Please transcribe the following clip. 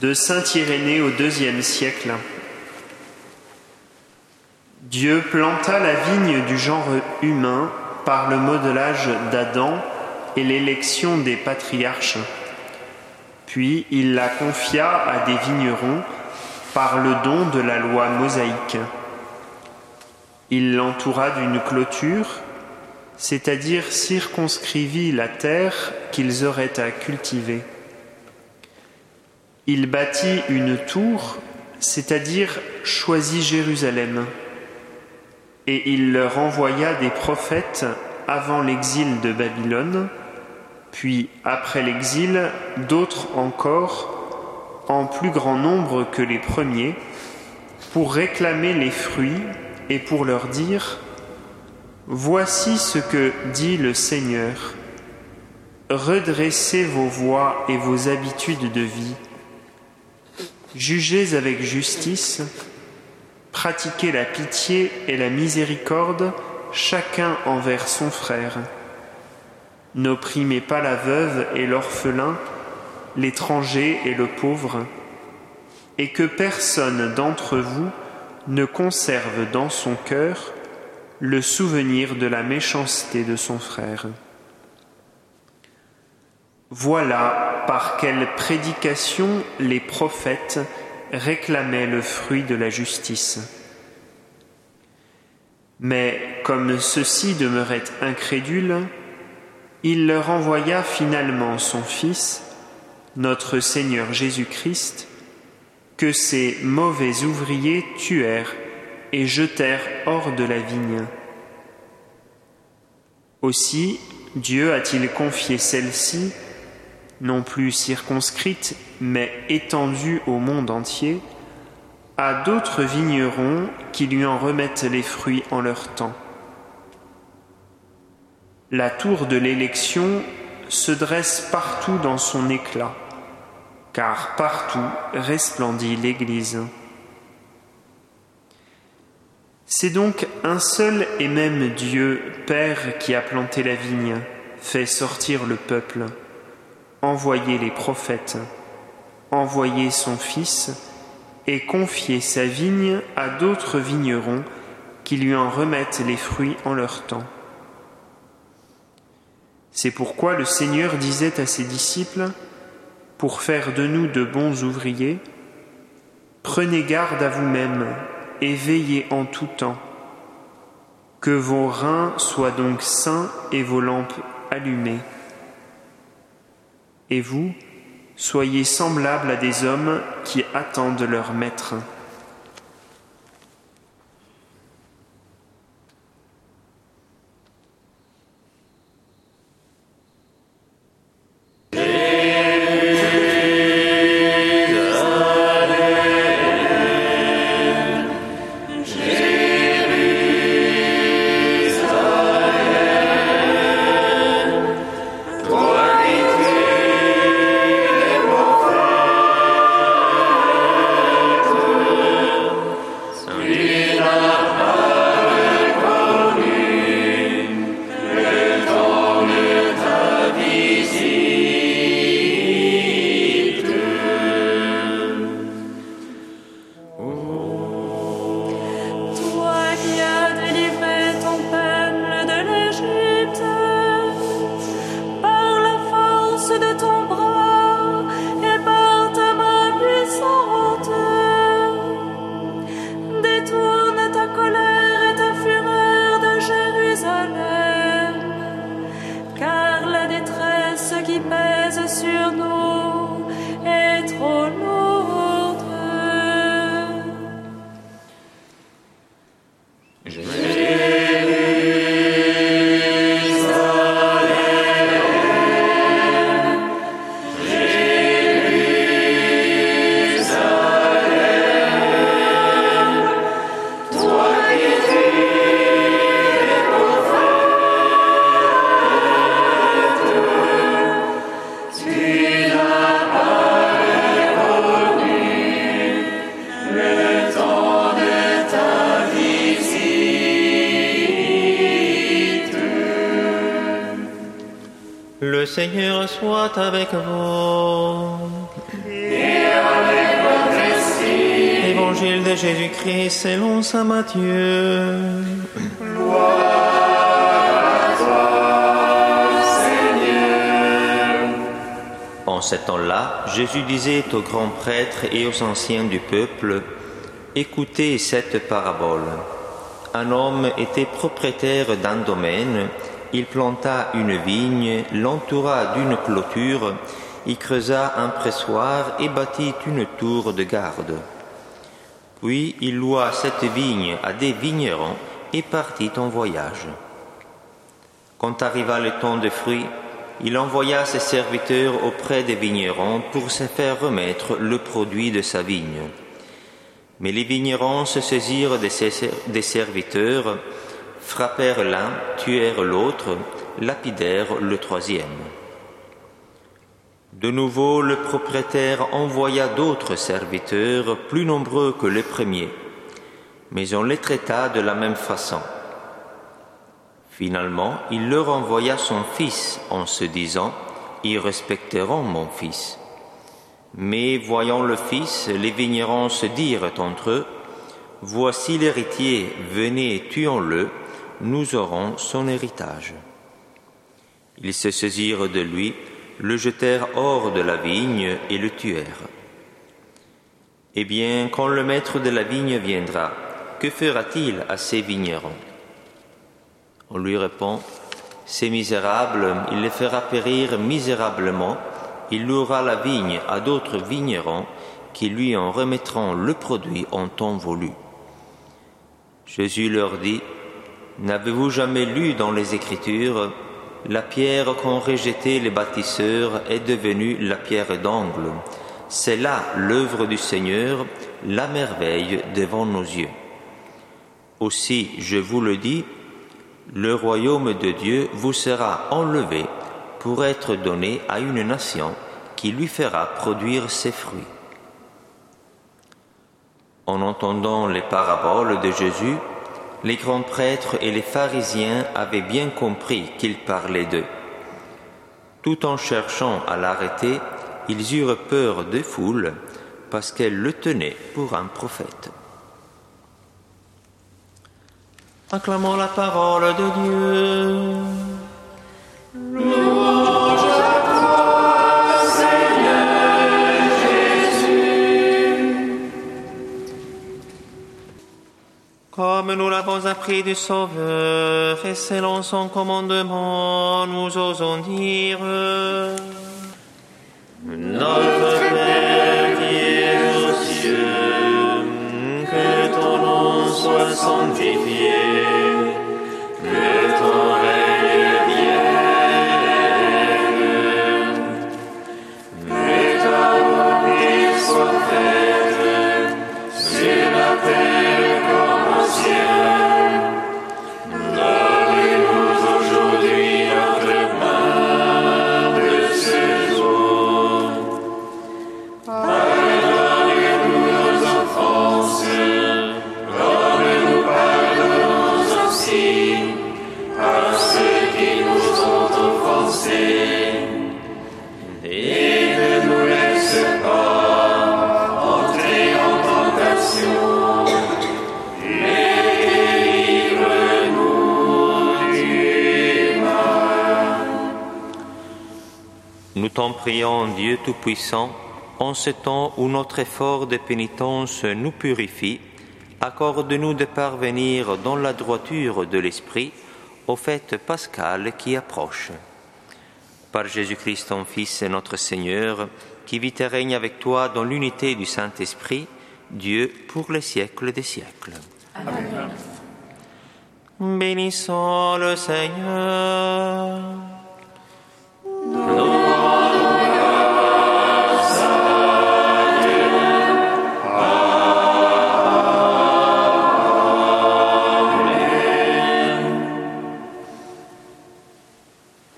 de Saint Irénée au deuxième siècle. Dieu planta la vigne du genre humain par le modelage d'Adam et l'élection des patriarches. Puis il la confia à des vignerons par le don de la loi mosaïque. Il l'entoura d'une clôture, c'est-à-dire circonscrivit la terre qu'ils auraient à cultiver. Il bâtit une tour, c'est-à-dire choisit Jérusalem, et il leur envoya des prophètes avant l'exil de Babylone, puis après l'exil d'autres encore, en plus grand nombre que les premiers, pour réclamer les fruits et pour leur dire, Voici ce que dit le Seigneur, redressez vos voies et vos habitudes de vie Jugez avec justice, pratiquez la pitié et la miséricorde chacun envers son frère. N'opprimez pas la veuve et l'orphelin, l'étranger et le pauvre, et que personne d'entre vous ne conserve dans son cœur le souvenir de la méchanceté de son frère. Voilà par quelle prédication les prophètes réclamaient le fruit de la justice. Mais comme ceux-ci demeuraient incrédules, il leur envoya finalement son Fils, notre Seigneur Jésus-Christ, que ces mauvais ouvriers tuèrent et jetèrent hors de la vigne. Aussi Dieu a-t-il confié celle-ci non plus circonscrite, mais étendue au monde entier, à d'autres vignerons qui lui en remettent les fruits en leur temps. La tour de l'élection se dresse partout dans son éclat, car partout resplendit l'Église. C'est donc un seul et même Dieu, Père, qui a planté la vigne, fait sortir le peuple envoyer les prophètes, envoyer son Fils et confier sa vigne à d'autres vignerons qui lui en remettent les fruits en leur temps. C'est pourquoi le Seigneur disait à ses disciples, pour faire de nous de bons ouvriers, Prenez garde à vous-même et veillez en tout temps, que vos reins soient donc sains et vos lampes allumées. Et vous, soyez semblables à des hommes qui attendent leur maître. Seigneur soit avec vous. Et avec Évangile de Jésus-Christ selon saint Matthieu. En ce temps-là, Jésus disait aux grands prêtres et aux anciens du peuple, Écoutez cette parabole. Un homme était propriétaire d'un domaine, il planta une vigne, l'entoura d'une clôture, y creusa un pressoir et bâtit une tour de garde. Puis il loua cette vigne à des vignerons et partit en voyage. Quand arriva le temps de fruits, il envoya ses serviteurs auprès des vignerons pour se faire remettre le produit de sa vigne. Mais les vignerons se saisirent des serviteurs, frappèrent l'un, tuèrent l'autre, lapidèrent le troisième. De nouveau, le propriétaire envoya d'autres serviteurs, plus nombreux que les premiers, mais on les traita de la même façon. Finalement, il leur envoya son fils en se disant, Ils respecteront mon fils. Mais voyant le fils, les vignerons se dirent entre eux, Voici l'héritier, venez, tuons-le, nous aurons son héritage. Ils se saisirent de lui, le jetèrent hors de la vigne et le tuèrent. Eh bien, quand le maître de la vigne viendra, que fera-t-il à ces vignerons? On lui répond, Ces misérables, il les fera périr misérablement, il louera la vigne à d'autres vignerons qui lui en remettront le produit en temps voulu. Jésus leur dit, N'avez-vous jamais lu dans les Écritures, la pierre qu'ont rejetée les bâtisseurs est devenue la pierre d'angle. C'est là l'œuvre du Seigneur, la merveille devant nos yeux. Aussi, je vous le dis, le royaume de Dieu vous sera enlevé pour être donné à une nation qui lui fera produire ses fruits. En entendant les paraboles de Jésus, les grands prêtres et les pharisiens avaient bien compris qu'il parlait d'eux. Tout en cherchant à l'arrêter, ils eurent peur de foule parce qu'elle le tenait pour un prophète. Acclamons la parole de Dieu. Comme nous l'avons appris du Sauveur et selon son commandement, nous osons dire Notre Père qui es aux cieux, que ton nom soit sanctifié. Prions Dieu Tout-Puissant, en ce temps où notre effort de pénitence nous purifie, accorde-nous de parvenir dans la droiture de l'Esprit aux fêtes pascales qui approchent. Par Jésus-Christ, ton Fils notre Seigneur, qui vit et règne avec toi dans l'unité du Saint-Esprit, Dieu pour les siècles des siècles. Amen. Bénissons le Seigneur.